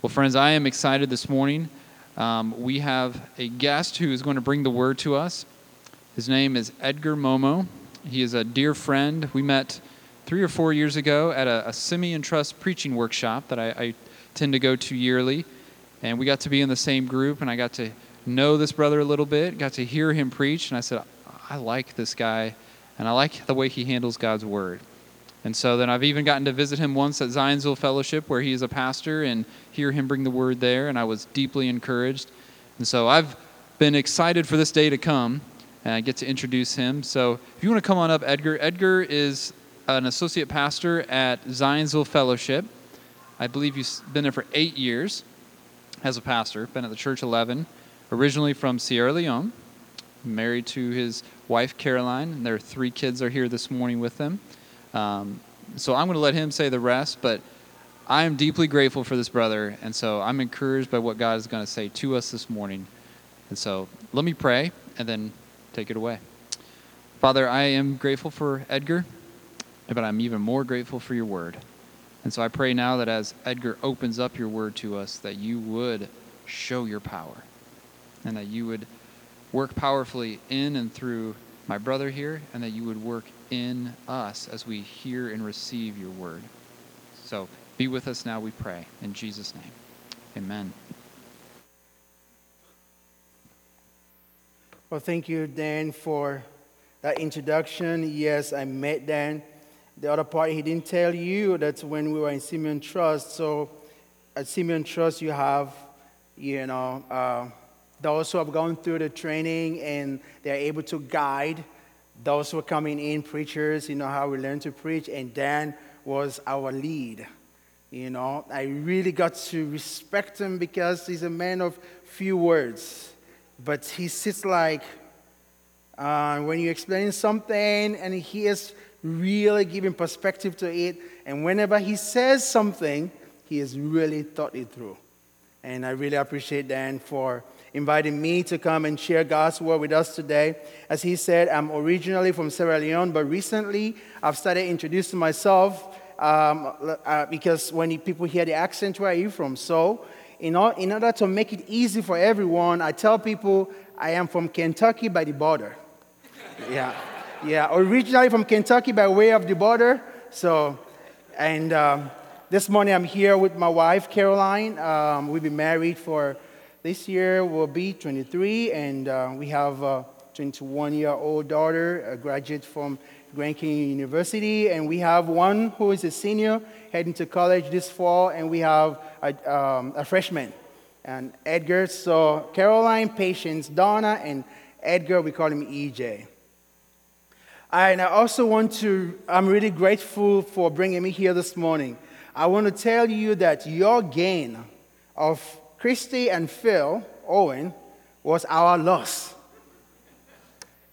Well, friends, I am excited this morning. Um, we have a guest who is going to bring the word to us. His name is Edgar Momo. He is a dear friend. We met three or four years ago at a, a Simeon Trust preaching workshop that I, I tend to go to yearly. And we got to be in the same group, and I got to know this brother a little bit, got to hear him preach, and I said, I like this guy, and I like the way he handles God's word. And so then I've even gotten to visit him once at Zionsville Fellowship, where he is a pastor, and hear him bring the word there, and I was deeply encouraged. And so I've been excited for this day to come, and I get to introduce him. So if you want to come on up, Edgar. Edgar is an associate pastor at Zionsville Fellowship. I believe he's been there for eight years as a pastor, been at the church 11, originally from Sierra Leone, married to his wife Caroline, and their three kids are here this morning with them. Um, so I'm going to let him say the rest, but I am deeply grateful for this brother, and so I'm encouraged by what God is going to say to us this morning. And so let me pray and then take it away. Father, I am grateful for Edgar, but I'm even more grateful for your word. And so I pray now that as Edgar opens up your word to us, that you would show your power and that you would work powerfully in and through my brother here, and that you would work in us as we hear and receive your word. So be with us now, we pray. In Jesus' name, amen. Well, thank you, Dan, for that introduction. Yes, I met Dan. The other part, he didn't tell you that when we were in Simeon Trust. So at Simeon Trust, you have, you know, uh, those who have gone through the training and they're able to guide those were coming in, preachers, you know, how we learn to preach. And Dan was our lead. You know, I really got to respect him because he's a man of few words. But he sits like, uh, when you explain something and he is really giving perspective to it, and whenever he says something, he has really thought it through. And I really appreciate Dan for inviting me to come and share God's word with us today. As he said, I'm originally from Sierra Leone, but recently I've started introducing myself um, uh, because when people hear the accent, where are you from? So, in, all, in order to make it easy for everyone, I tell people I am from Kentucky by the border. yeah, yeah, originally from Kentucky by way of the border. So, and um, this morning I'm here with my wife, Caroline. Um, we've been married for this year will be 23, and uh, we have a 21 year old daughter, a graduate from Grand Canyon University, and we have one who is a senior heading to college this fall, and we have a, um, a freshman, and Edgar. So Caroline, Patience, Donna, and Edgar, we call him EJ. And I also want to, I'm really grateful for bringing me here this morning. I want to tell you that your gain of Christy and Phil Owen was our loss.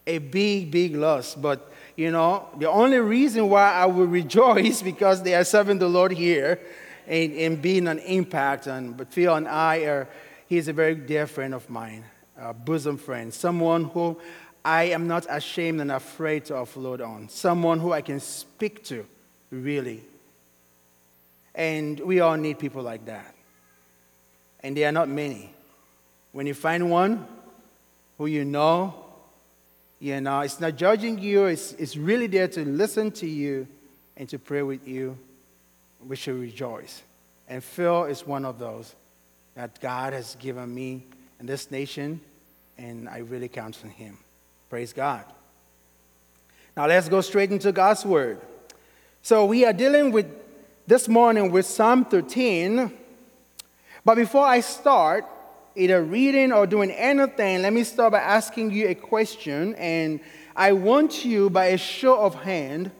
A big, big loss. But, you know, the only reason why I will rejoice because they are serving the Lord here and, and being an impact. And, but Phil and I are, he's a very dear friend of mine, a bosom friend, someone who I am not ashamed and afraid to offload on, someone who I can speak to, really. And we all need people like that and there are not many. When you find one who you know, you know, it's not judging you, it's, it's really there to listen to you and to pray with you, we should rejoice. And Phil is one of those that God has given me in this nation, and I really count on him. Praise God. Now let's go straight into God's word. So we are dealing with this morning with Psalm 13 but before I start either reading or doing anything, let me start by asking you a question. And I want you, by a show of hand,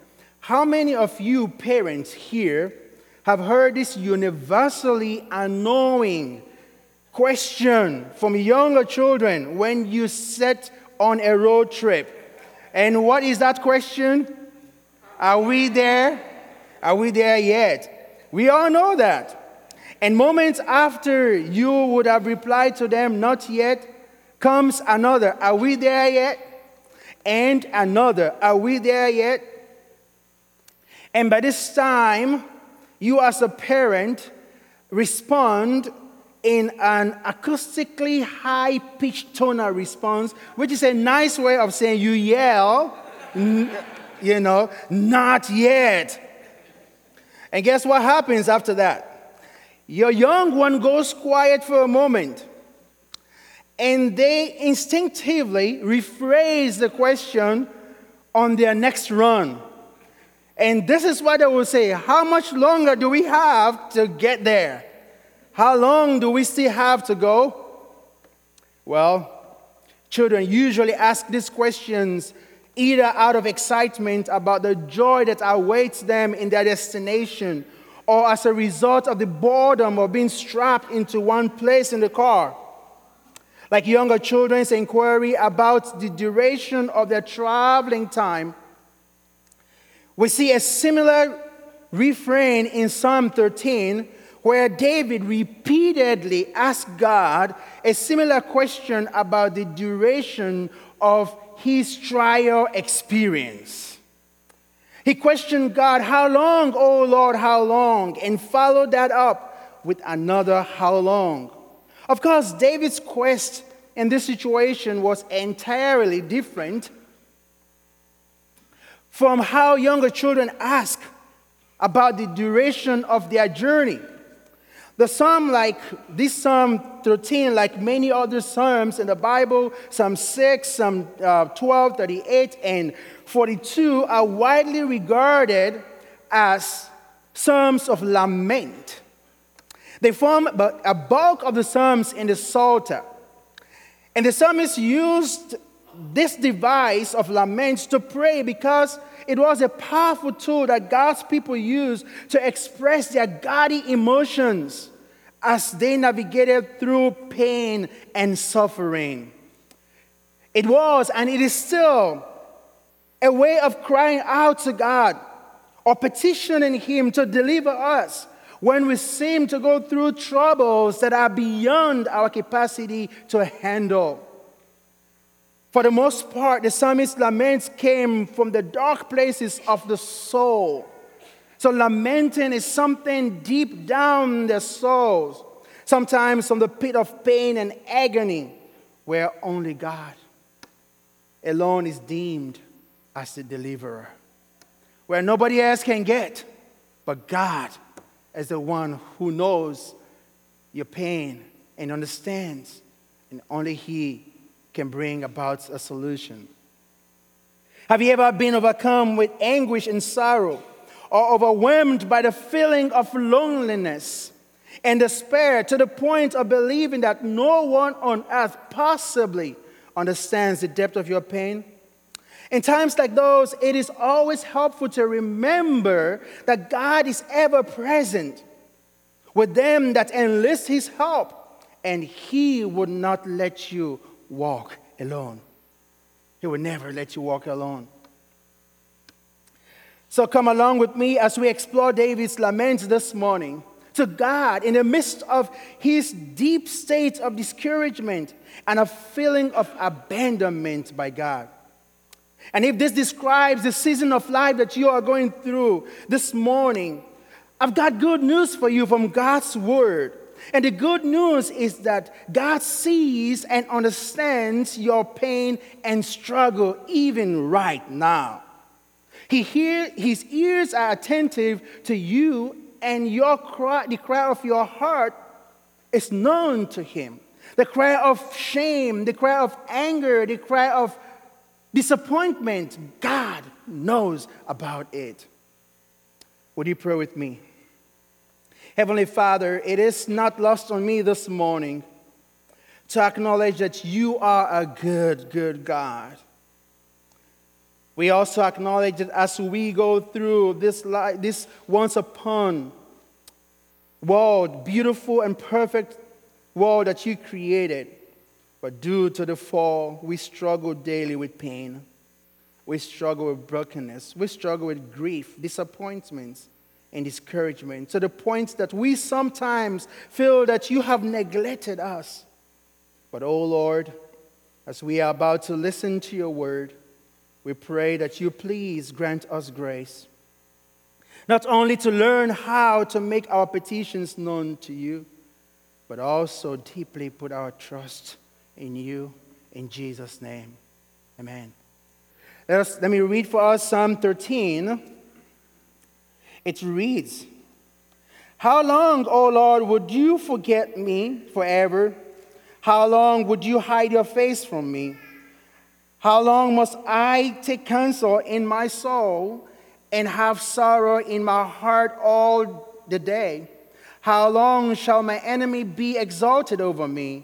how many of you parents here have heard this universally annoying question from younger children when you set on a road trip? And what is that question? Are we there? Are we there yet? We all know that. And moments after you would have replied to them, Not yet, comes another, Are we there yet? And another, Are we there yet? And by this time, you as a parent respond in an acoustically high pitched tonal response, which is a nice way of saying you yell, you know, not yet. And guess what happens after that? Your young one goes quiet for a moment, and they instinctively rephrase the question on their next run. And this is what they will say How much longer do we have to get there? How long do we still have to go? Well, children usually ask these questions either out of excitement about the joy that awaits them in their destination or as a result of the boredom of being strapped into one place in the car. Like younger children's inquiry about the duration of their traveling time we see a similar refrain in Psalm 13 where David repeatedly asked God a similar question about the duration of his trial experience. He questioned God, How long, O Lord, how long? and followed that up with another, How long? Of course, David's quest in this situation was entirely different from how younger children ask about the duration of their journey. The psalm, like this Psalm 13, like many other psalms in the Bible, Psalm 6, Psalm uh, 12, 38, and 42, are widely regarded as psalms of lament. They form a bulk of the psalms in the Psalter. And the psalmist used this device of laments to pray because it was a powerful tool that God's people used to express their godly emotions as they navigated through pain and suffering. It was, and it is still, a way of crying out to God or petitioning Him to deliver us when we seem to go through troubles that are beyond our capacity to handle. For the most part, the psalmist's laments came from the dark places of the soul. So, lamenting is something deep down their souls, sometimes from the pit of pain and agony, where only God alone is deemed as the deliverer, where nobody else can get, but God as the one who knows your pain and understands, and only He can bring about a solution. Have you ever been overcome with anguish and sorrow, or overwhelmed by the feeling of loneliness and despair to the point of believing that no one on earth possibly understands the depth of your pain? In times like those, it is always helpful to remember that God is ever present with them that enlist His help, and He would not let you walk alone. He will never let you walk alone. So come along with me as we explore David's laments this morning to God in the midst of his deep state of discouragement and a feeling of abandonment by God. And if this describes the season of life that you are going through this morning, I've got good news for you from God's word. And the good news is that God sees and understands your pain and struggle even right now. He hear, his ears are attentive to you, and your cry, the cry of your heart is known to him. The cry of shame, the cry of anger, the cry of disappointment, God knows about it. Would you pray with me? Heavenly Father, it is not lost on me this morning to acknowledge that you are a good, good God. We also acknowledge that as we go through this, life, this once upon world, beautiful and perfect world that you created, but due to the fall, we struggle daily with pain. We struggle with brokenness. We struggle with grief, disappointments, and discouragement to the point that we sometimes feel that you have neglected us. But, oh Lord, as we are about to listen to your word, we pray that you please grant us grace. not only to learn how to make our petitions known to you, but also deeply put our trust in you in Jesus' name. Amen. Let, us, let me read for us Psalm 13. It reads How long, O Lord, would you forget me forever? How long would you hide your face from me? How long must I take counsel in my soul and have sorrow in my heart all the day? How long shall my enemy be exalted over me?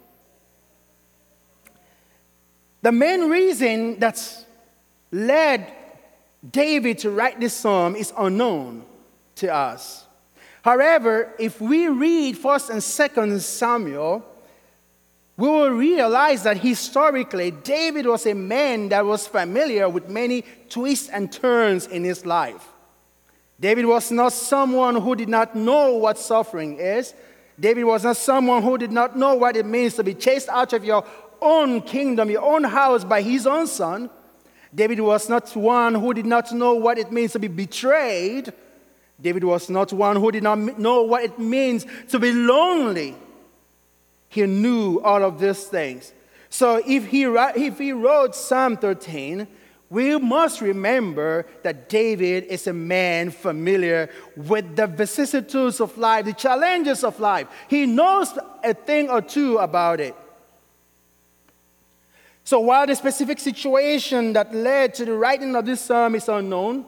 The main reason that's led David to write this psalm is unknown to us. However, if we read 1st and 2nd Samuel, we will realize that historically, David was a man that was familiar with many twists and turns in his life. David was not someone who did not know what suffering is. David was not someone who did not know what it means to be chased out of your own kingdom, your own house by his own son. David was not one who did not know what it means to be betrayed. David was not one who did not know what it means to be lonely. He knew all of these things. So if he, if he wrote Psalm 13, we must remember that David is a man familiar with the vicissitudes of life, the challenges of life. He knows a thing or two about it. So while the specific situation that led to the writing of this psalm is unknown,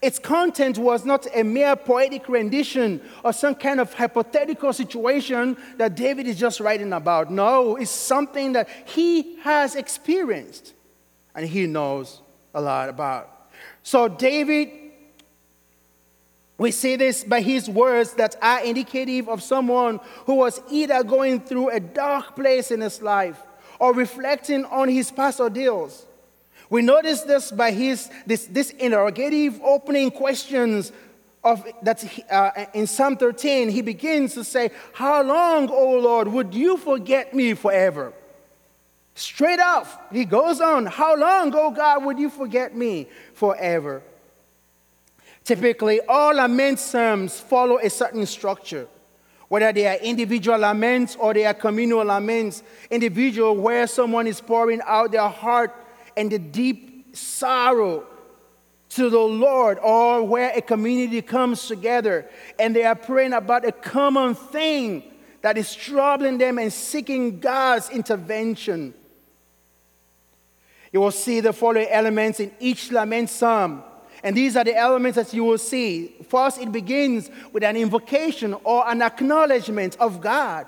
its content was not a mere poetic rendition or some kind of hypothetical situation that David is just writing about. No, it's something that he has experienced and he knows a lot about. So, David, we see this by his words that are indicative of someone who was either going through a dark place in his life or reflecting on his past ordeals. We notice this by his this, this interrogative opening questions of that uh, in Psalm 13. He begins to say, "How long, O Lord, would you forget me forever?" Straight off, he goes on, How long, oh God, would you forget me forever? Typically, all lament psalms follow a certain structure, whether they are individual laments or they are communal laments. Individual, where someone is pouring out their heart and the deep sorrow to the Lord, or where a community comes together and they are praying about a common thing that is troubling them and seeking God's intervention. You will see the following elements in each lament psalm. And these are the elements that you will see. First, it begins with an invocation or an acknowledgement of God.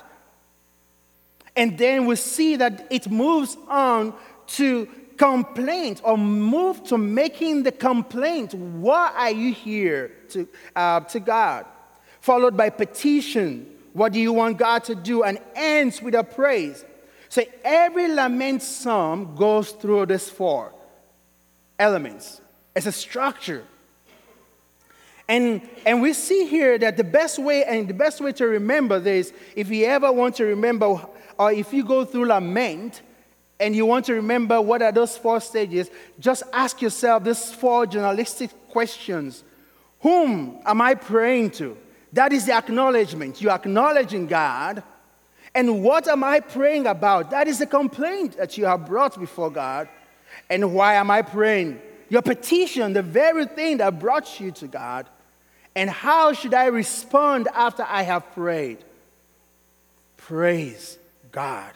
And then we see that it moves on to complaint or move to making the complaint. Why are you here to, uh, to God? Followed by petition. What do you want God to do? And ends with a praise. So every lament psalm goes through these four elements. It's a structure. And, and we see here that the best way and the best way to remember this, if you ever want to remember, or if you go through lament and you want to remember what are those four stages, just ask yourself these four journalistic questions. Whom am I praying to? That is the acknowledgement. You're acknowledging God. And what am I praying about? That is the complaint that you have brought before God. And why am I praying? Your petition, the very thing that brought you to God. And how should I respond after I have prayed? Praise God.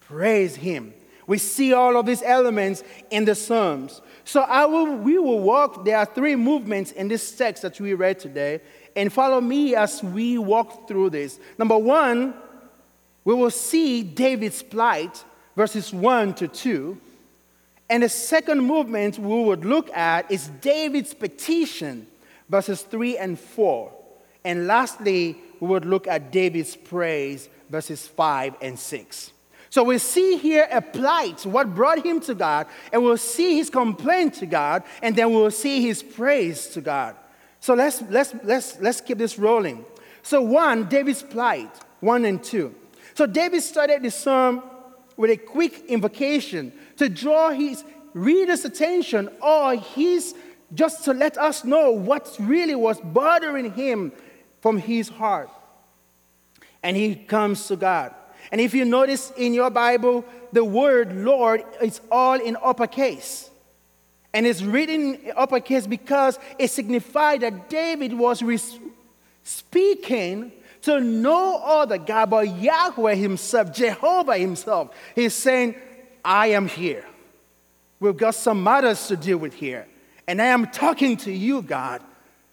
Praise Him. We see all of these elements in the Psalms. So I will, we will walk. There are three movements in this text that we read today and follow me as we walk through this. Number one, we will see David's plight, verses 1 to 2. And the second movement we would look at is David's petition, verses 3 and 4. And lastly, we would look at David's praise, verses 5 and 6. So we see here a plight, what brought him to God, and we'll see his complaint to God, and then we'll see his praise to God. So let's, let's, let's, let's keep this rolling. So, one, David's plight, one and two. So David started the psalm with a quick invocation to draw his reader's attention or his just to let us know what really was bothering him from his heart. And he comes to God. And if you notice in your Bible, the word Lord is all in uppercase. And it's written in uppercase because it signified that David was speaking to no other God but Yahweh Himself, Jehovah Himself. He's saying, I am here. We've got some matters to deal with here. And I am talking to you, God,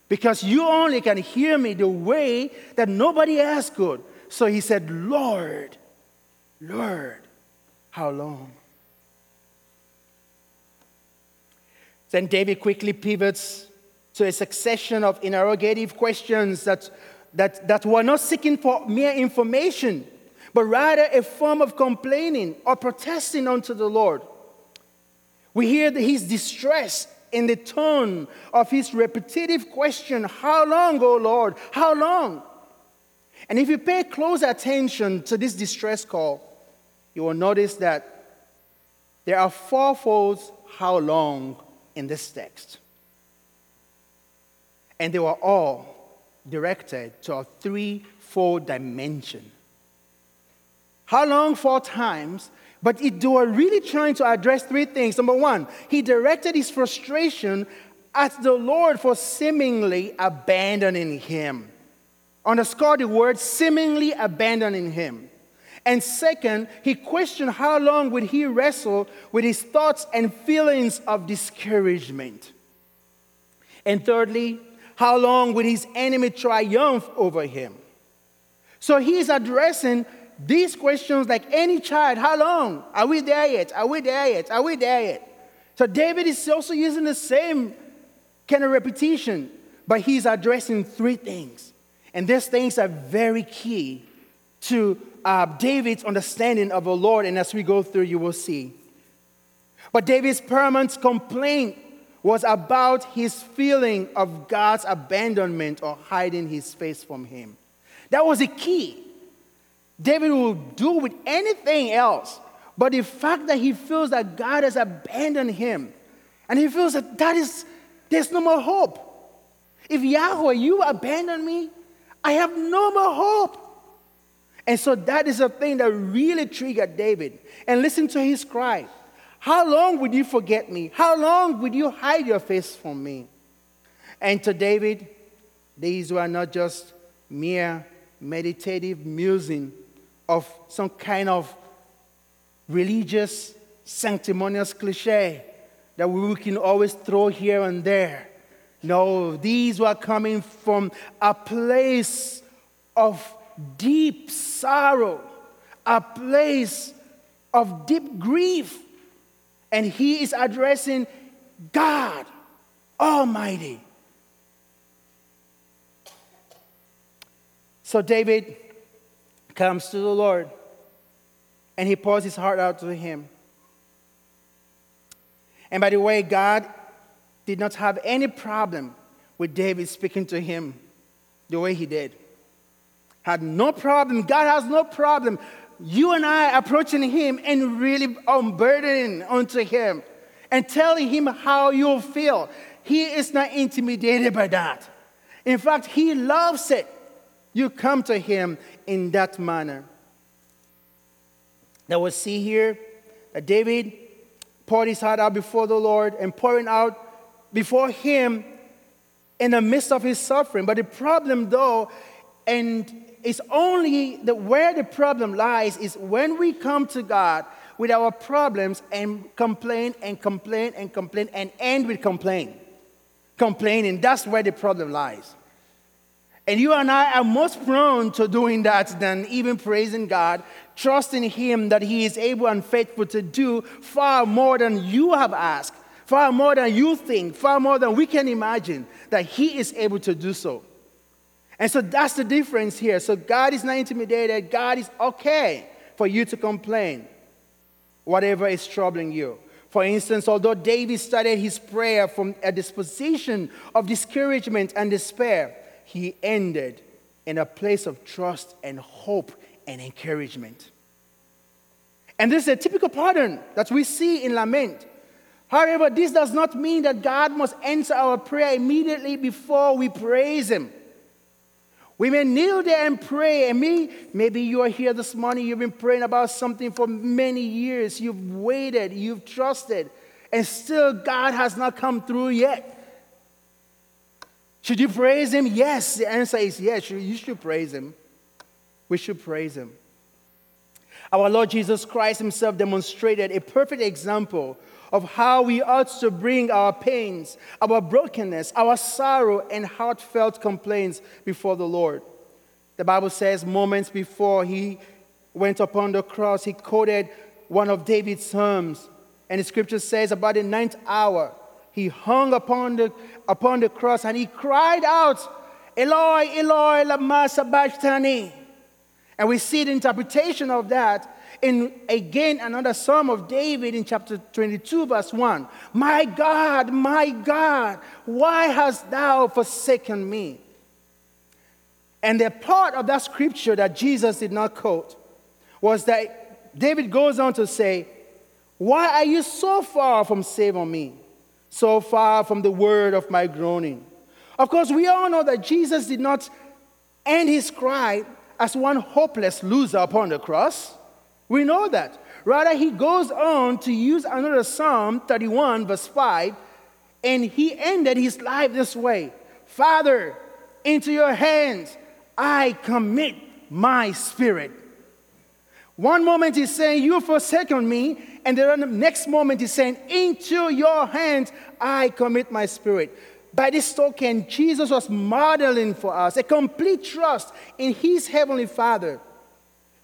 because you only can hear me the way that nobody else could. So he said, Lord, Lord, how long? Then David quickly pivots to a succession of interrogative questions that, that, that were not seeking for mere information, but rather a form of complaining or protesting unto the Lord. We hear that he's distressed in the tone of his repetitive question, How long, O Lord? How long? And if you pay close attention to this distress call, you will notice that there are four folds how long in this text. And they were all directed to a three-fold dimension. How long four times? But it, they were really trying to address three things. Number one, he directed his frustration at the Lord for seemingly abandoning him. Underscore the word seemingly abandoning him. And second, he questioned how long would he wrestle with his thoughts and feelings of discouragement. And thirdly, how long would his enemy triumph over him? So he is addressing these questions like any child. How long? Are we there yet? Are we there yet? Are we there yet? So David is also using the same kind of repetition, but he's addressing three things. And these things are very key to uh, David's understanding of the Lord, and as we go through, you will see. But David's paramount complaint was about his feeling of God's abandonment or hiding his face from him. That was the key. David will do with anything else, but the fact that he feels that God has abandoned him, and he feels that that is there's no more hope. If Yahweh, you abandon me, I have no more hope. And so that is a thing that really triggered David. And listen to his cry How long would you forget me? How long would you hide your face from me? And to David, these were not just mere meditative musing of some kind of religious, sanctimonious cliche that we can always throw here and there. No, these were coming from a place of deep sorrow, a place of deep grief. And he is addressing God Almighty. So David comes to the Lord and he pours his heart out to him. And by the way, God did not have any problem with David speaking to him the way he did had no problem. God has no problem. You and I approaching Him and really um, unburdening unto Him and telling Him how you feel. He is not intimidated by that. In fact, He loves it. You come to Him in that manner. Now we see here that David poured his heart out before the Lord and pouring out before Him in the midst of his suffering. But the problem, though, and it's only that where the problem lies is when we come to God with our problems and complain and complain and complain and end with complain. Complaining, that's where the problem lies. And you and I are most prone to doing that than even praising God, trusting Him that He is able and faithful to do far more than you have asked, far more than you think, far more than we can imagine, that He is able to do so. And so that's the difference here. So God is not intimidated, God is okay for you to complain, whatever is troubling you. For instance, although David started his prayer from a disposition of discouragement and despair, he ended in a place of trust and hope and encouragement. And this is a typical pattern that we see in lament. However, this does not mean that God must answer our prayer immediately before we praise Him. We may kneel there and pray, and me, maybe you are here this morning, you've been praying about something for many years, you've waited, you've trusted, and still God has not come through yet. Should you praise Him? Yes. The answer is yes, you should praise Him. We should praise Him. Our Lord Jesus Christ Himself demonstrated a perfect example of how we ought to bring our pains, our brokenness, our sorrow, and heartfelt complaints before the Lord. The Bible says, moments before he went upon the cross, he quoted one of David's psalms. And the scripture says, about the ninth hour, he hung upon the, upon the cross and he cried out, Eloi, Eloi, lama sabachthani. And we see the interpretation of that in again another Psalm of David in chapter 22, verse 1. My God, my God, why hast thou forsaken me? And the part of that scripture that Jesus did not quote was that David goes on to say, Why are you so far from saving me? So far from the word of my groaning. Of course, we all know that Jesus did not end his cry as one hopeless loser upon the cross. We know that. Rather, he goes on to use another Psalm 31, verse 5, and he ended his life this way Father, into your hands I commit my spirit. One moment he's saying, You forsaken me, and the next moment he's saying, Into your hands I commit my spirit. By this token, Jesus was modeling for us a complete trust in his heavenly Father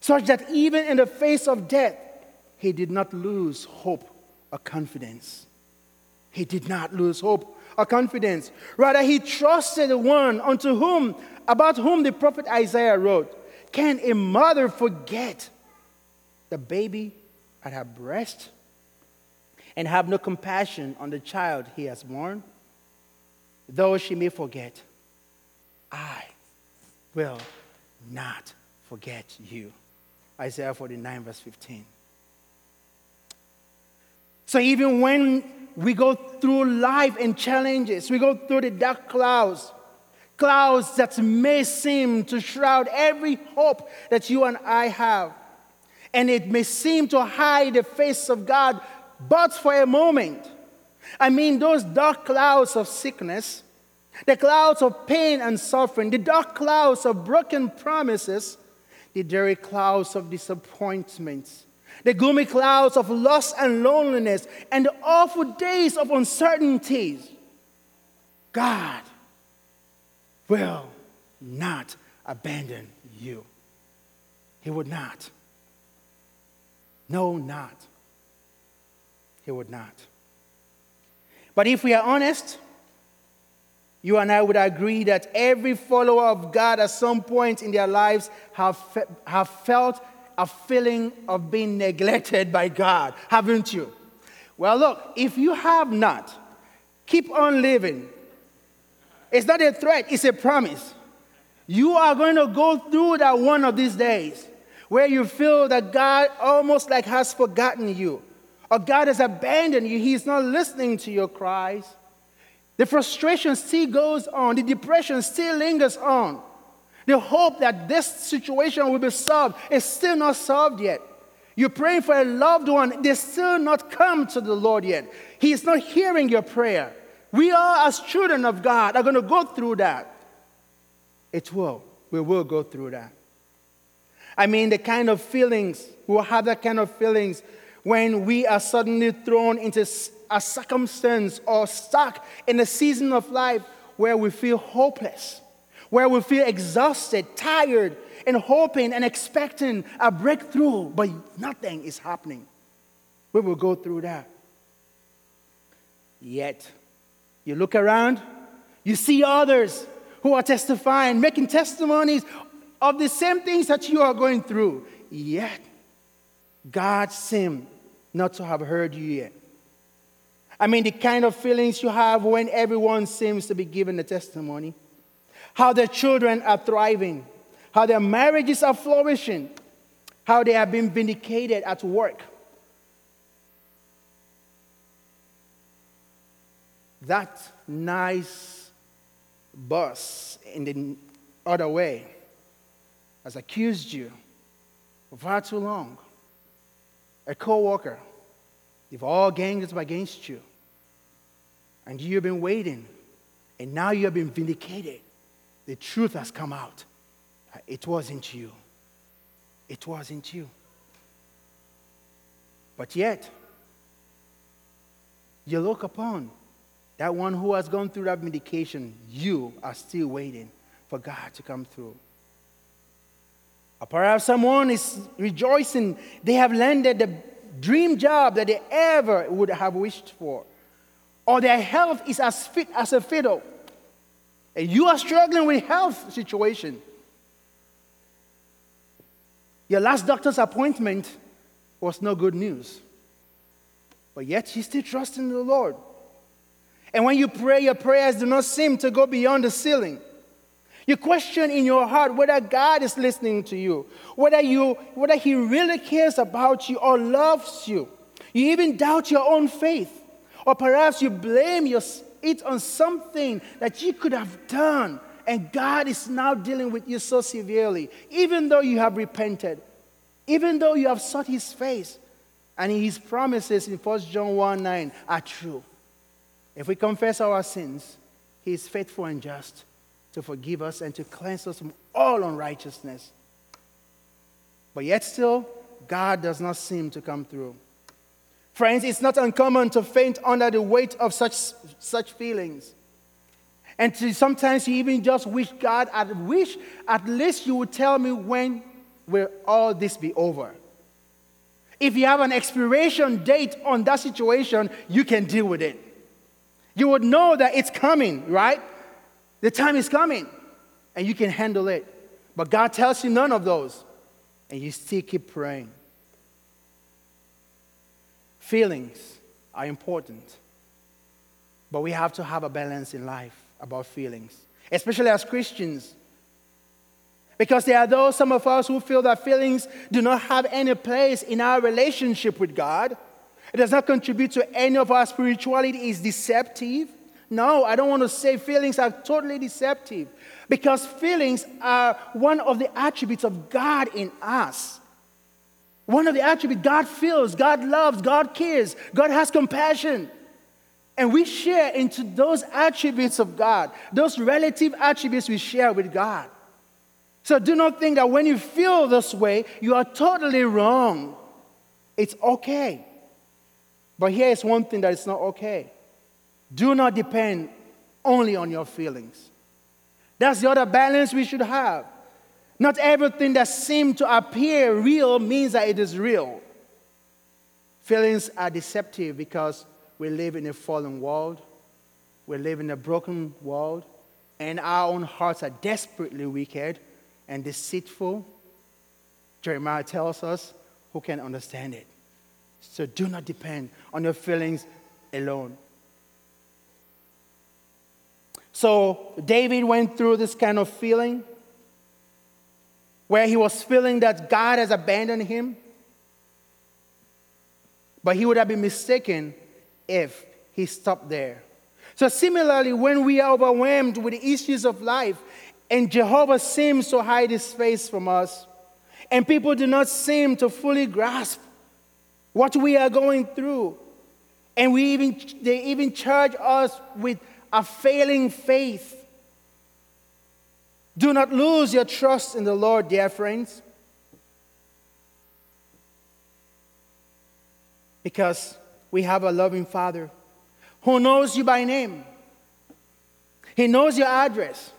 such that even in the face of death, he did not lose hope or confidence. He did not lose hope or confidence. Rather, he trusted the one unto whom, about whom the prophet Isaiah wrote, Can a mother forget the baby at her breast and have no compassion on the child he has born? Though she may forget, I will not forget you. Isaiah 49, verse 15. So even when we go through life and challenges, we go through the dark clouds, clouds that may seem to shroud every hope that you and I have. And it may seem to hide the face of God, but for a moment. I mean, those dark clouds of sickness, the clouds of pain and suffering, the dark clouds of broken promises, the dreary clouds of disappointments, the gloomy clouds of loss and loneliness, and the awful days of uncertainties, God will not abandon you. He would not. No, not. He would not. But if we are honest, you and I would agree that every follower of God at some point in their lives have, fe- have felt a feeling of being neglected by God, haven't you? Well, look, if you have not, keep on living. It's not a threat, it's a promise. You are going to go through that one of these days where you feel that God almost like has forgotten you or God has abandoned you. He's not listening to your cries. The frustration still goes on, the depression still lingers on. The hope that this situation will be solved is still not solved yet. You're praying for a loved one, they still not come to the Lord yet. He is not hearing your prayer. We are, as children of God, are going to go through that. It will. We will go through that. I mean, the kind of feelings, we will have that kind of feelings when we are suddenly thrown into a circumstance or stuck in a season of life where we feel hopeless, where we feel exhausted, tired, and hoping and expecting a breakthrough, but nothing is happening. We will go through that. Yet, you look around, you see others who are testifying, making testimonies of the same things that you are going through. Yet, God seemed not to have heard you yet. I mean, the kind of feelings you have when everyone seems to be giving a testimony, how their children are thriving, how their marriages are flourishing, how they have been vindicated at work. That nice boss in the other way has accused you for far too long. A co worker, they've all ganged up against you. And you've been waiting, and now you have been vindicated. The truth has come out. Uh, it wasn't you. It wasn't you. But yet, you look upon that one who has gone through that vindication, you are still waiting for God to come through. Or perhaps someone is rejoicing they have landed the dream job that they ever would have wished for. Or their health is as fit as a fiddle. And you are struggling with health situation. Your last doctor's appointment was no good news. But yet you still trust in the Lord. And when you pray, your prayers do not seem to go beyond the ceiling. You question in your heart whether God is listening to you, whether, you, whether He really cares about you or loves you. You even doubt your own faith. Or perhaps you blame your, it on something that you could have done, and God is now dealing with you so severely, even though you have repented, even though you have sought His face, and His promises in 1 John 1 9 are true. If we confess our sins, He is faithful and just to forgive us and to cleanse us from all unrighteousness. But yet, still, God does not seem to come through. Friends, it's not uncommon to faint under the weight of such, such feelings. And to, sometimes you even just wish God, I wish at least you would tell me when will all this be over. If you have an expiration date on that situation, you can deal with it you would know that it's coming, right? The time is coming, and you can handle it. But God tells you none of those, and you still keep praying. Feelings are important, but we have to have a balance in life about feelings, especially as Christians. Because there are those, some of us, who feel that feelings do not have any place in our relationship with God. It does not contribute to any of our spirituality. It's deceptive. No, I don't want to say feelings are totally deceptive because feelings are one of the attributes of God in us. One of the attributes God feels, God loves, God cares, God has compassion. And we share into those attributes of God, those relative attributes we share with God. So do not think that when you feel this way, you are totally wrong. It's okay. But here is one thing that is not okay do not depend only on your feelings. That's the other balance we should have. Not everything that seems to appear real means that it is real. Feelings are deceptive because we live in a fallen world, we live in a broken world, and our own hearts are desperately wicked and deceitful. Jeremiah tells us who can understand it. So do not depend on your feelings alone. So David went through this kind of feeling where he was feeling that God has abandoned him. But he would have been mistaken if he stopped there. So, similarly, when we are overwhelmed with the issues of life and Jehovah seems to hide his face from us, and people do not seem to fully grasp what we are going through. And we even, they even charge us with a failing faith. Do not lose your trust in the Lord, dear friends. Because we have a loving Father who knows you by name. He knows your address.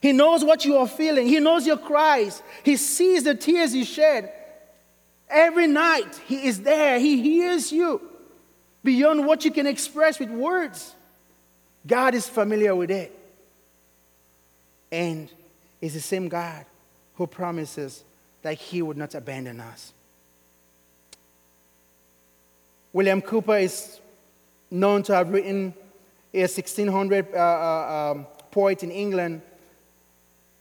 He knows what you are feeling. He knows your cries. He sees the tears you shed. Every night, He is there. He hears you beyond what you can express with words. God is familiar with it. And is the same God who promises that He would not abandon us. William Cowper is known to have written a 1600 uh, uh, um, poet in England.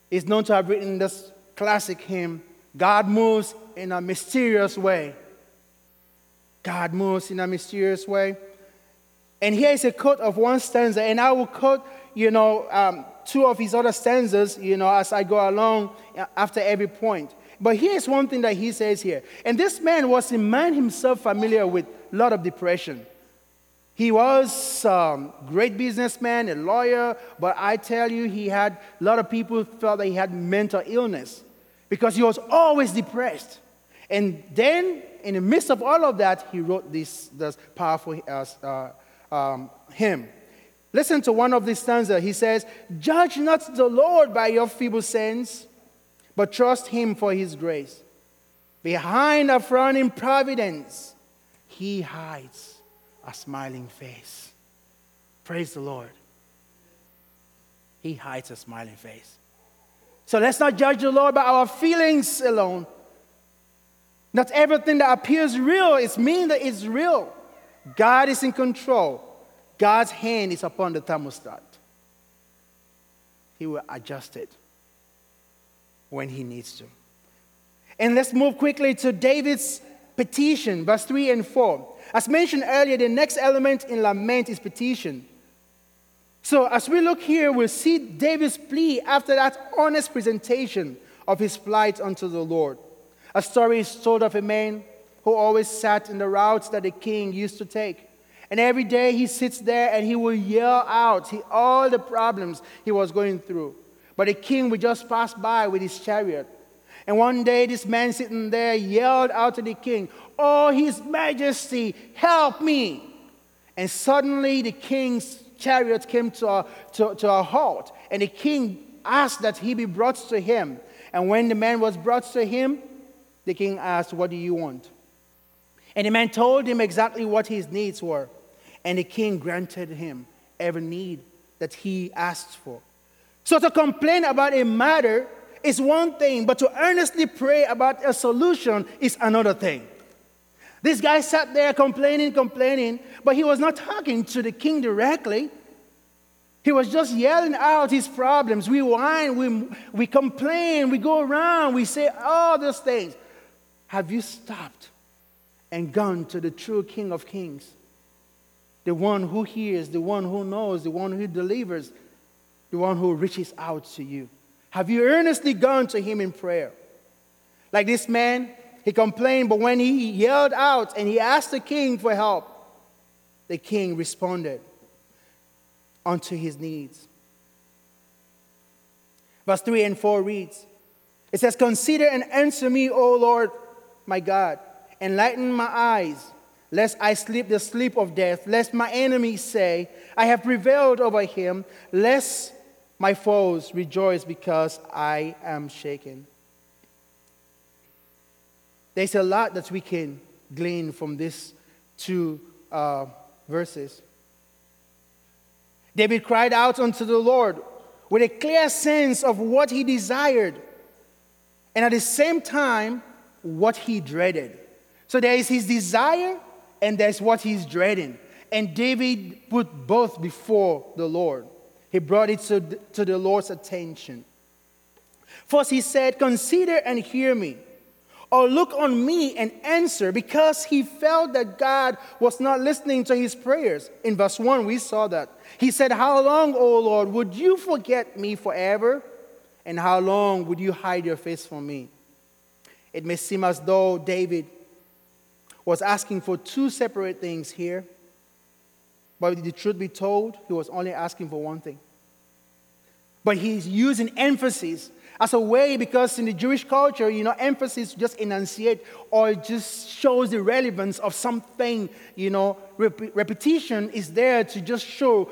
He's known to have written this classic hymn, God moves in a mysterious way. God moves in a mysterious way. And here is a quote of one stanza, and I will quote, you know, um, two of his other stanzas, you know, as I go along uh, after every point. But here's one thing that he says here. And this man was a man himself familiar with a lot of depression. He was a um, great businessman, a lawyer, but I tell you, he had a lot of people felt that he had mental illness because he was always depressed. And then, in the midst of all of that, he wrote this, this powerful uh, uh, um, hymn. Listen to one of these stanzas. He says, Judge not the Lord by your feeble sense, but trust him for his grace. Behind a frowning providence, he hides a smiling face. Praise the Lord. He hides a smiling face. So let's not judge the Lord by our feelings alone. Not everything that appears real is mean that it's real. God is in control. God's hand is upon the thermostat. He will adjust it when he needs to. And let's move quickly to David's petition, verse 3 and 4. As mentioned earlier, the next element in lament is petition. So, as we look here, we'll see David's plea after that honest presentation of his plight unto the Lord. A story is told of a man who always sat in the routes that the king used to take. And every day he sits there and he will yell out he, all the problems he was going through. But the king would just pass by with his chariot. And one day, this man sitting there yelled out to the king, Oh, His Majesty, help me. And suddenly, the king's chariot came to a, to, to a halt. And the king asked that he be brought to him. And when the man was brought to him, the king asked, What do you want? And the man told him exactly what his needs were. And the king granted him every need that he asked for. So to complain about a matter is one thing, but to earnestly pray about a solution is another thing. This guy sat there complaining, complaining, but he was not talking to the king directly. He was just yelling out his problems. We whine, we, we complain, we go around, we say all those things. Have you stopped and gone to the true King of Kings? The one who hears, the one who knows, the one who delivers, the one who reaches out to you? Have you earnestly gone to him in prayer? Like this man, he complained, but when he yelled out and he asked the king for help, the king responded unto his needs. Verse 3 and 4 reads It says, Consider and answer me, O Lord my God, enlighten my eyes, lest I sleep the sleep of death, lest my enemies say, I have prevailed over him, lest my foes rejoice because I am shaken. There's a lot that we can glean from these two uh, verses. David cried out unto the Lord with a clear sense of what he desired and at the same time, what he dreaded. So there is his desire and that's what he's dreading. And David put both before the Lord. He brought it to, to the Lord's attention. First, he said, Consider and hear me, or look on me and answer, because he felt that God was not listening to his prayers. In verse 1, we saw that. He said, How long, O Lord, would you forget me forever? And how long would you hide your face from me? It may seem as though David was asking for two separate things here. But the truth be told, he was only asking for one thing. But he's using emphasis as a way because in the Jewish culture, you know, emphasis just enunciate or just shows the relevance of something, you know, rep- repetition is there to just show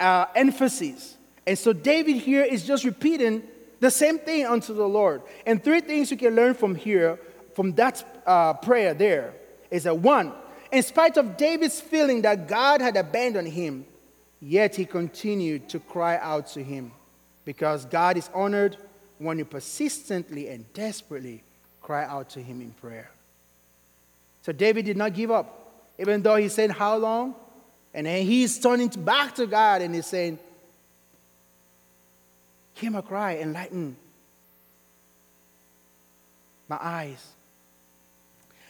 uh, emphasis. And so David here is just repeating the same thing unto the Lord. And three things you can learn from here, from that uh, prayer there, is that one, in spite of David's feeling that God had abandoned him, yet he continued to cry out to him because God is honored when you persistently and desperately cry out to him in prayer. So David did not give up, even though he said, How long? And then he's turning back to God and he's saying, Hear my cry, enlighten my eyes.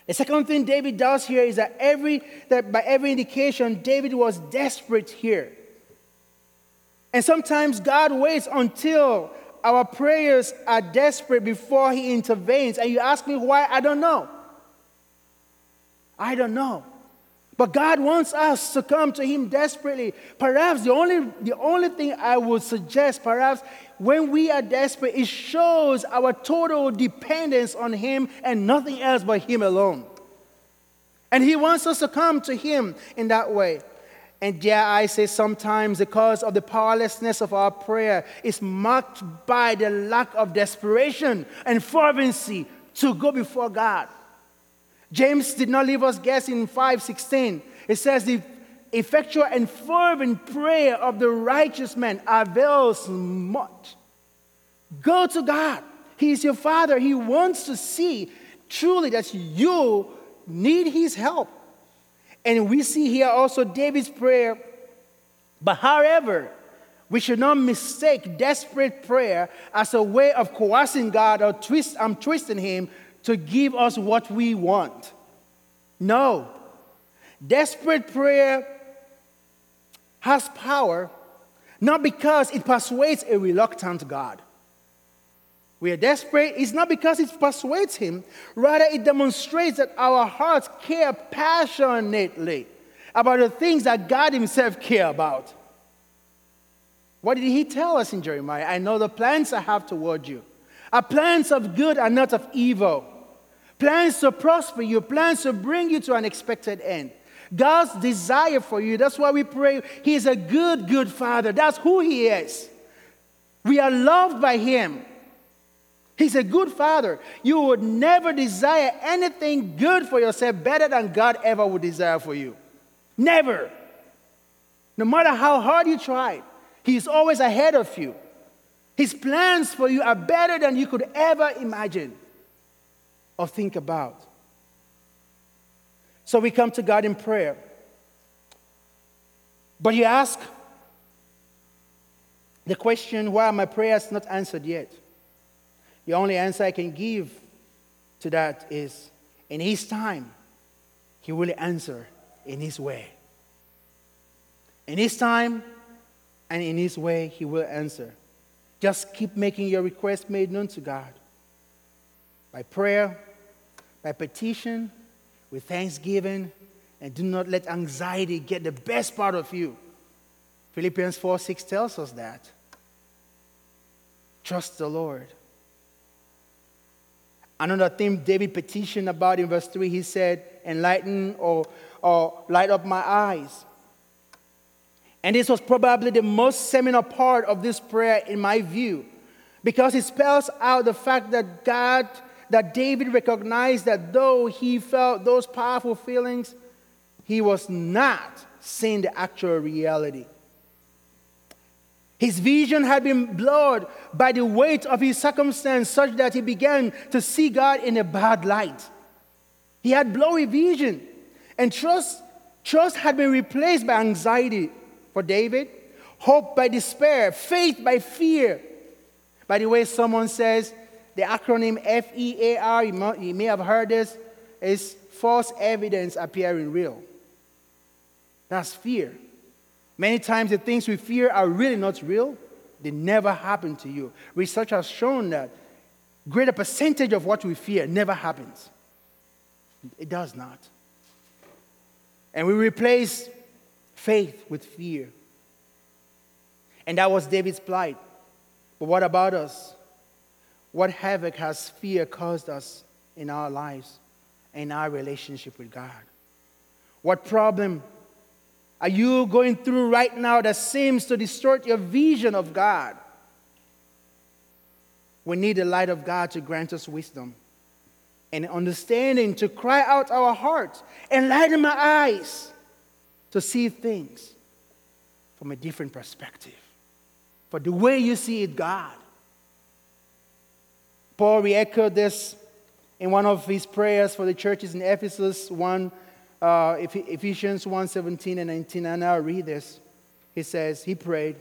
The second thing David does here is that every that by every indication, David was desperate here. And sometimes God waits until our prayers are desperate before He intervenes. And you ask me why? I don't know. I don't know. But God wants us to come to Him desperately. Perhaps the only, the only thing I would suggest, perhaps when we are desperate, it shows our total dependence on Him and nothing else but Him alone. And He wants us to come to Him in that way. And yeah, I say sometimes the because of the powerlessness of our prayer is marked by the lack of desperation and fervency to go before God. James did not leave us guessing in 5:16. It says the effectual and fervent prayer of the righteous man avails much. Go to God. He is your father. He wants to see truly that you need his help. And we see here also David's prayer. But however, we should not mistake desperate prayer as a way of coercing God or twist, I'm twisting him to give us what we want. No. Desperate prayer has power not because it persuades a reluctant God. We are desperate, it's not because it persuades Him, rather, it demonstrates that our hearts care passionately about the things that God Himself cares about. What did He tell us in Jeremiah? I know the plans I have toward you are plans of good and not of evil plans to prosper you, plans to bring you to an expected end. God's desire for you. That's why we pray. He is a good, good Father. That's who He is. We are loved by Him. He's a good Father. You would never desire anything good for yourself better than God ever would desire for you. Never. No matter how hard you try, He's always ahead of you. His plans for you are better than you could ever imagine or think about. So we come to God in prayer. But you ask the question, why my prayers not answered yet? The only answer I can give to that is in His time, He will answer in His way. In His time and in His way, He will answer. Just keep making your request made known to God by prayer, by petition, with thanksgiving, and do not let anxiety get the best part of you. Philippians 4 6 tells us that. Trust the Lord. Another thing David petitioned about in verse 3, he said, Enlighten or, or light up my eyes. And this was probably the most seminal part of this prayer, in my view, because it spells out the fact that God that David recognized that though he felt those powerful feelings, he was not seeing the actual reality. His vision had been blurred by the weight of his circumstance, such that he began to see God in a bad light. He had blurry vision, and trust, trust had been replaced by anxiety for David, hope by despair, faith by fear. By the way, someone says, the acronym FEAR, you may have heard this, is false evidence appearing real. That's fear. Many times the things we fear are really not real. They never happen to you. Research has shown that greater percentage of what we fear never happens. It does not. And we replace faith with fear. And that was David's plight. But what about us? What havoc has fear caused us in our lives, in our relationship with God? What problem are you going through right now that seems to distort your vision of God? We need the light of God to grant us wisdom and understanding to cry out our hearts, and enlighten my eyes to see things from a different perspective. For the way you see it, God. Paul re echoed this in one of his prayers for the churches in Ephesus 1, uh, Ephesians 1 17 and 19. And I'll read this. He says, He prayed,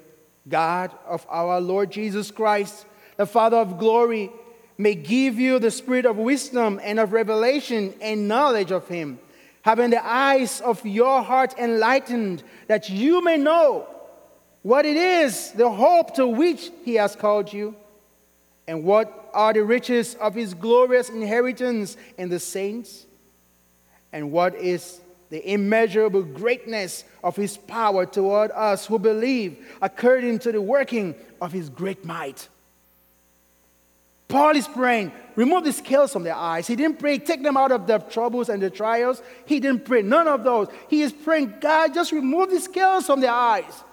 God of our Lord Jesus Christ, the Father of glory, may give you the spirit of wisdom and of revelation and knowledge of Him, having the eyes of your heart enlightened, that you may know what it is, the hope to which He has called you, and what are the riches of His glorious inheritance in the saints, and what is the immeasurable greatness of His power toward us who believe, according to the working of His great might Paul is praying, remove the scales from their eyes. He didn't pray, take them out of their troubles and their trials. He didn't pray, none of those. He is praying, God, just remove the scales from their eyes.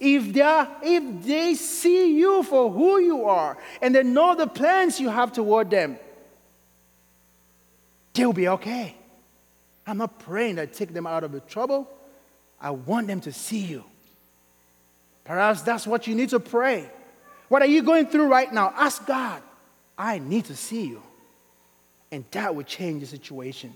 If they, are, if they see you for who you are and they know the plans you have toward them, they'll be okay. I'm not praying that take them out of the trouble. I want them to see you. Perhaps that's what you need to pray. What are you going through right now? Ask God. I need to see you. And that will change the situation.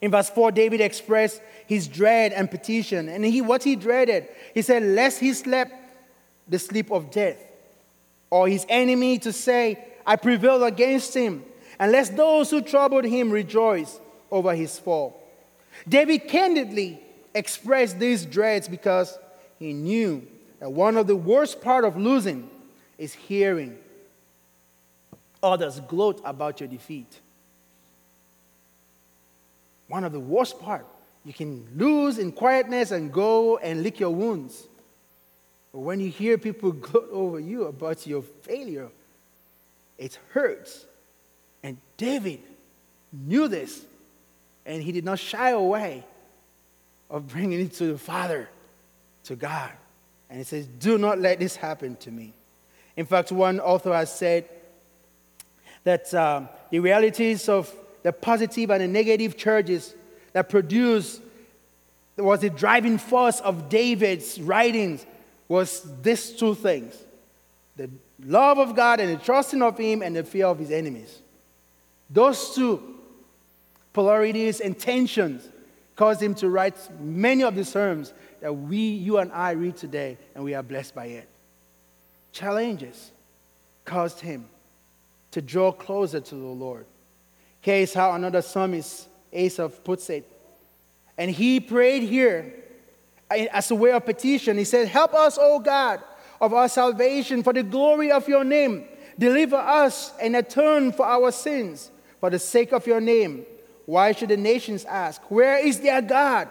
In verse 4, David expressed his dread and petition. And he, what he dreaded, he said, Lest he slept the sleep of death, or his enemy to say, I prevailed against him, and lest those who troubled him rejoice over his fall. David candidly expressed these dreads because he knew that one of the worst part of losing is hearing others gloat about your defeat. One of the worst part, you can lose in quietness and go and lick your wounds. But when you hear people gloat over you about your failure, it hurts. And David knew this, and he did not shy away of bringing it to the Father, to God. And he says, Do not let this happen to me. In fact, one author has said, that um, the realities of the positive and the negative charges that produce was the driving force of David's writings was these two things the love of God and the trusting of Him and the fear of His enemies. Those two polarities and tensions caused him to write many of the sermons that we, you and I read today, and we are blessed by it. Challenges caused him to draw closer to the Lord. Here is how another psalmist, Asaph, puts it. And he prayed here as a way of petition. He said, Help us, O God, of our salvation, for the glory of your name. Deliver us and atone for our sins, for the sake of your name. Why should the nations ask, Where is their God?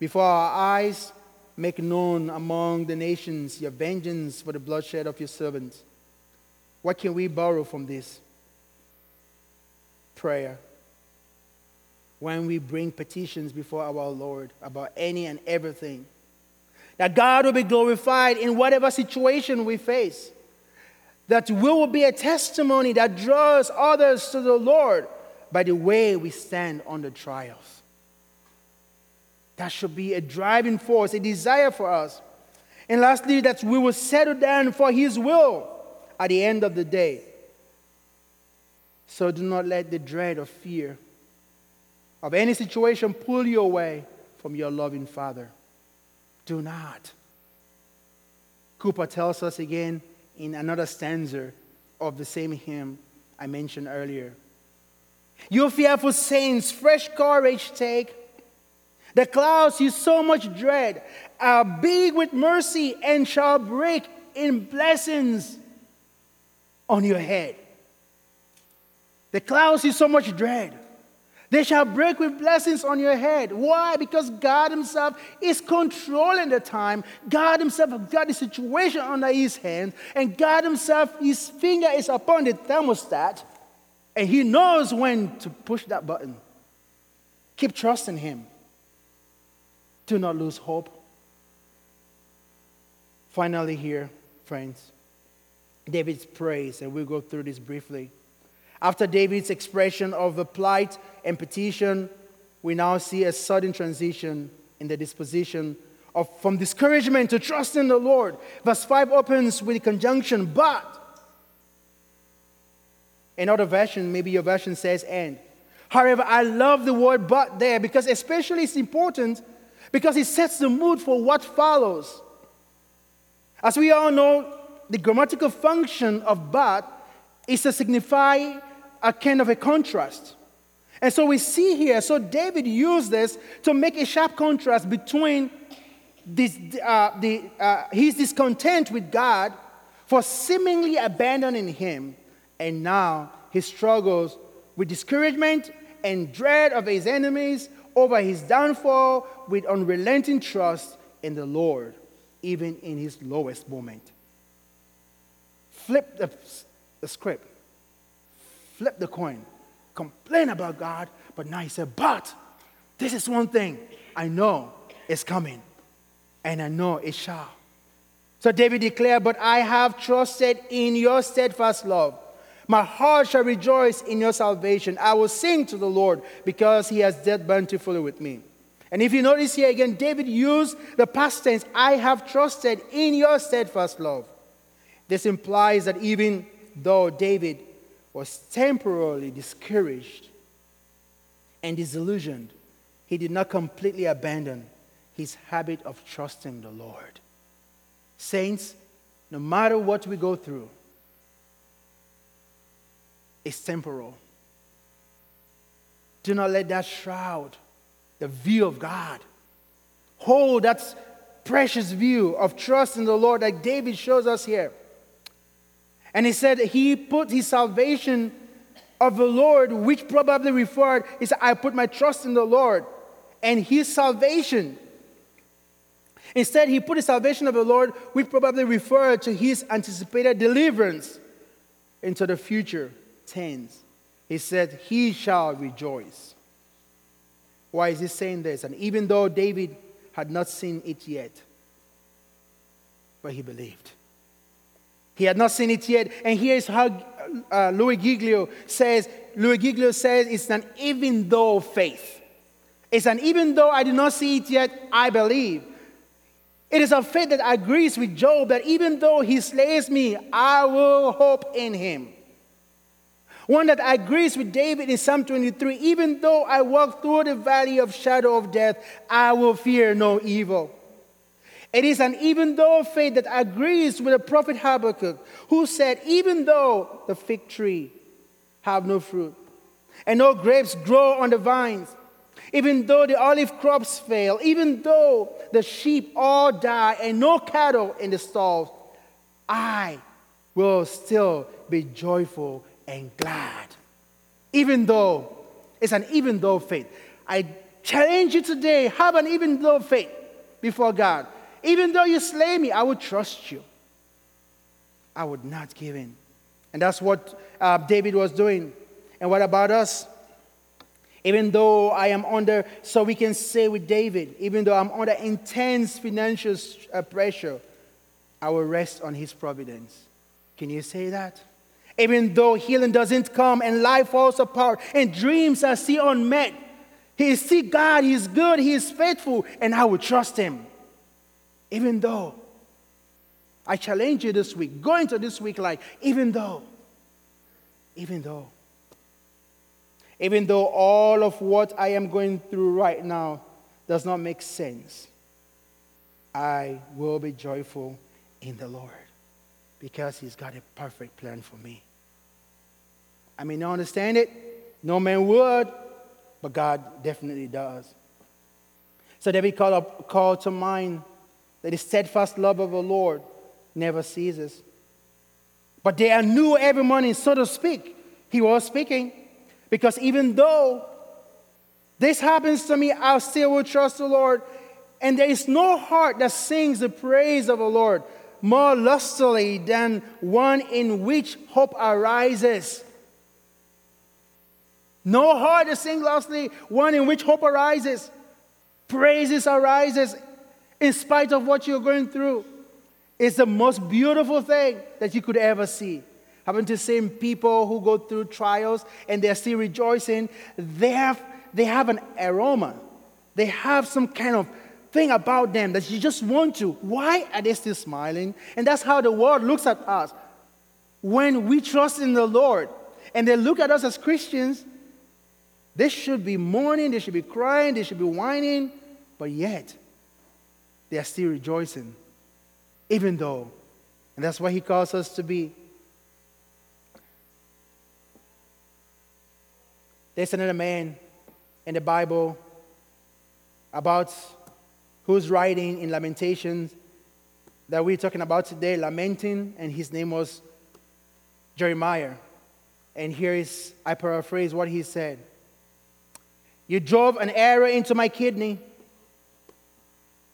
Before our eyes, make known among the nations your vengeance for the bloodshed of your servants. What can we borrow from this? Prayer. When we bring petitions before our Lord about any and everything, that God will be glorified in whatever situation we face, that we will be a testimony that draws others to the Lord by the way we stand under trials. That should be a driving force, a desire for us. And lastly, that we will settle down for His will at the end of the day. So do not let the dread of fear of any situation pull you away from your loving Father. Do not. Cowper tells us again in another stanza of the same hymn I mentioned earlier. You fearful saints, fresh courage take. The clouds you so much dread are big with mercy and shall break in blessings on your head. The clouds you so much dread. They shall break with blessings on your head. Why? Because God Himself is controlling the time. God Himself has got the situation under His hand. And God Himself, His finger is upon the thermostat. And He knows when to push that button. Keep trusting Him. Do not lose hope. Finally, here, friends, David's praise, and we'll go through this briefly. After David's expression of the plight and petition, we now see a sudden transition in the disposition of from discouragement to trust in the Lord. Verse 5 opens with a conjunction, but. Another version, maybe your version says and. However, I love the word but there because, especially, it's important because it sets the mood for what follows. As we all know, the grammatical function of but is to signify a kind of a contrast. And so we see here, so David used this to make a sharp contrast between this, uh, the, uh, his discontent with God for seemingly abandoning him, and now his struggles with discouragement and dread of his enemies over his downfall with unrelenting trust in the Lord, even in his lowest moment. Flip the, the script, flip the coin, complain about God, but now he said, But this is one thing I know is coming, and I know it shall. So David declared, But I have trusted in your steadfast love. My heart shall rejoice in your salvation. I will sing to the Lord because he has dealt bountifully with me. And if you notice here again, David used the past tense, I have trusted in your steadfast love. This implies that even though David was temporarily discouraged and disillusioned, he did not completely abandon his habit of trusting the Lord. Saints, no matter what we go through, it's temporal. Do not let that shroud the view of God. Hold that precious view of trust in the Lord that David shows us here. And he said he put his salvation of the Lord, which probably referred, he said, I put my trust in the Lord and his salvation. Instead, he put the salvation of the Lord, which probably referred to his anticipated deliverance into the future tense. He said, He shall rejoice. Why is he saying this? And even though David had not seen it yet, but he believed. He had not seen it yet. And here's how uh, Louis Giglio says Louis Giglio says it's an even though faith. It's an even though I do not see it yet, I believe. It is a faith that agrees with Job that even though he slays me, I will hope in him. One that agrees with David in Psalm 23 even though I walk through the valley of shadow of death, I will fear no evil. It is an even though faith that agrees with the prophet Habakkuk, who said, Even though the fig tree have no fruit, and no grapes grow on the vines, even though the olive crops fail, even though the sheep all die, and no cattle in the stalls, I will still be joyful and glad. Even though it's an even though faith. I challenge you today have an even though faith before God. Even though you slay me, I will trust you. I would not give in. And that's what uh, David was doing. And what about us? Even though I am under, so we can say with David, even though I'm under intense financial uh, pressure, I will rest on his providence. Can you say that? Even though healing doesn't come and life falls apart and dreams are still unmet, He is still God, He is good, He is faithful, and I will trust Him. Even though I challenge you this week, go into this week like, even though, even though, even though all of what I am going through right now does not make sense, I will be joyful in the Lord because He's got a perfect plan for me. I may not understand it, no man would, but God definitely does. So David called, up, called to mind that the steadfast love of the Lord never ceases. But they are new every morning, so to speak. He was speaking. Because even though this happens to me, I still will trust the Lord. And there is no heart that sings the praise of the Lord more lustily than one in which hope arises. No heart that sings lustily, one in which hope arises. Praises arises in spite of what you're going through. It's the most beautiful thing that you could ever see. Having to see people who go through trials and they're still rejoicing, they have, they have an aroma. They have some kind of thing about them that you just want to. Why are they still smiling? And that's how the world looks at us. When we trust in the Lord and they look at us as Christians, they should be mourning, they should be crying, they should be whining, but yet they are still rejoicing, even though. And that's what He calls us to be. There's another man in the Bible about who's writing in Lamentations that we're talking about today, lamenting, and his name was Jeremiah. And here is, I paraphrase what he said You drove an arrow into my kidney,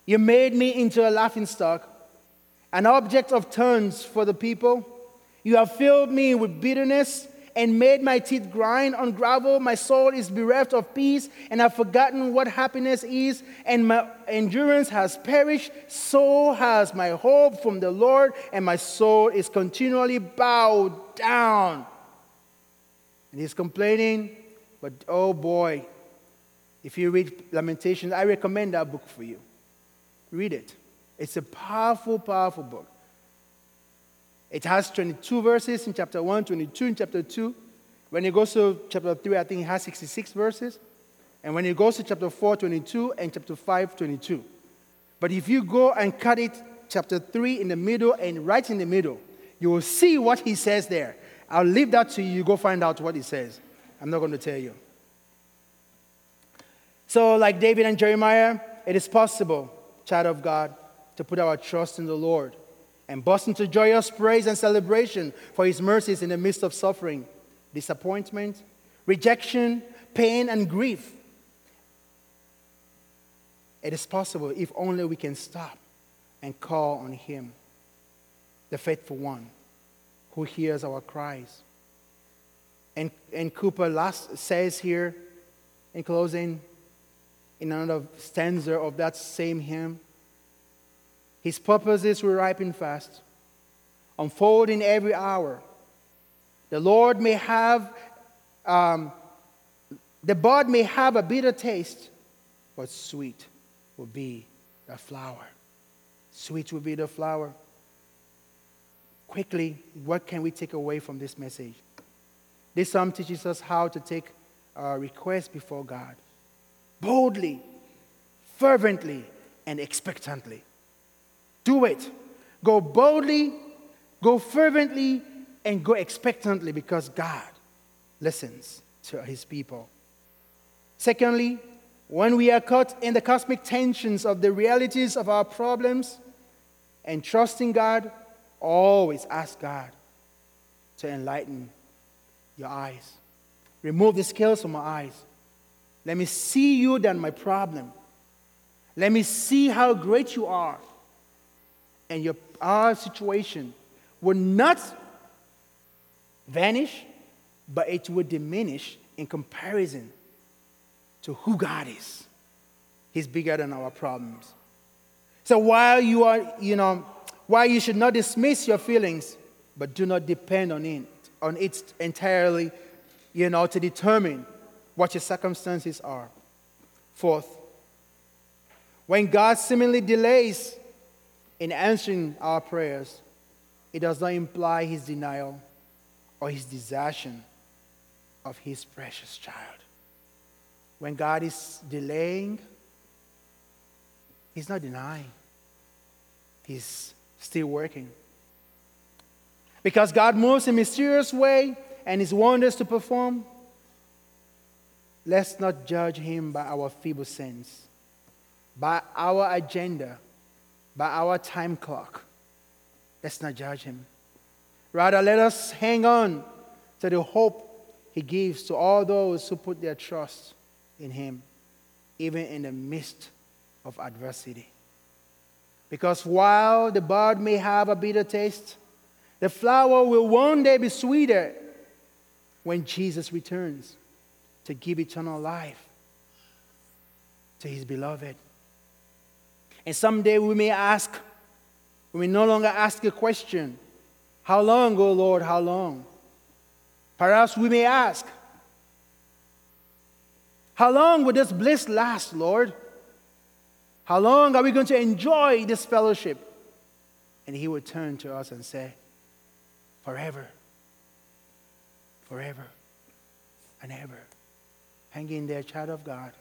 you made me into a laughing stock, an object of taunts for the people. You have filled me with bitterness and made my teeth grind on gravel. My soul is bereft of peace, and I've forgotten what happiness is, and my endurance has perished. So has my hope from the Lord, and my soul is continually bowed down. And he's complaining, but oh boy, if you read Lamentations, I recommend that book for you. Read it. It's a powerful, powerful book. It has 22 verses in chapter 1, 22 in chapter 2. When it goes to chapter 3, I think it has 66 verses. And when it goes to chapter 4, 22, and chapter 5, 22. But if you go and cut it, chapter 3 in the middle and right in the middle, you will see what he says there. I'll leave that to you. You go find out what he says. I'm not going to tell you. So, like David and Jeremiah, it is possible, child of God, to put our trust in the Lord and burst into joyous praise and celebration for his mercies in the midst of suffering, disappointment, rejection, pain, and grief. It is possible if only we can stop and call on him, the faithful one who hears our cries. And, and Cowper last says here in closing, in another stanza of that same hymn, his purposes will ripen fast, unfolding every hour. The Lord may have, um, the bud may have a bitter taste, but sweet will be the flower. Sweet will be the flower. Quickly, what can we take away from this message? This psalm teaches us how to take our request before God boldly, fervently, and expectantly. Do it. Go boldly, go fervently, and go expectantly because God listens to his people. Secondly, when we are caught in the cosmic tensions of the realities of our problems and trusting God, always ask God to enlighten your eyes. Remove the scales from my eyes. Let me see you than my problem. Let me see how great you are and your our situation will not vanish, but it will diminish in comparison to who God is. He's bigger than our problems. So while you are, you know, while you should not dismiss your feelings, but do not depend on it, on it entirely, you know, to determine what your circumstances are. Fourth, when God seemingly delays in answering our prayers, it does not imply his denial or his desertion of his precious child. When God is delaying, he's not denying, he's still working. Because God moves in mysterious way and his wonders to perform, let's not judge him by our feeble sense, by our agenda by our time clock. Let's not judge him. Rather, let us hang on to the hope he gives to all those who put their trust in him, even in the midst of adversity. Because while the bud may have a bitter taste, the flower will one day be sweeter when Jesus returns to give eternal life to his beloved. And someday we may ask, we may no longer ask a question, How long, O Lord, how long? Perhaps we may ask, How long will this bliss last, Lord? How long are we going to enjoy this fellowship? And He would turn to us and say, Forever, forever, and ever. Hang in there, child of God.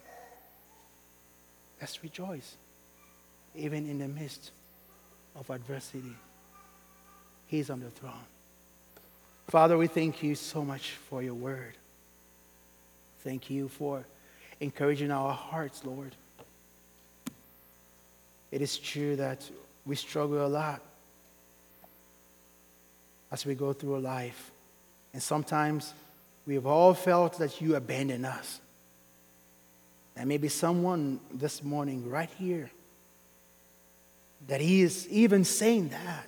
Let's rejoice, even in the midst of adversity. He's on the throne. Father, we thank you so much for your word. Thank you for encouraging our hearts, Lord. It is true that we struggle a lot as we go through life. And sometimes we have all felt that you abandon us. And maybe someone this morning, right here, that he is even saying that,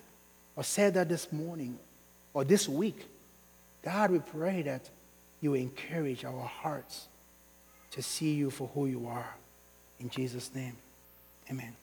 or said that this morning, or this week. God, we pray that you encourage our hearts to see you for who you are. In Jesus' name, amen.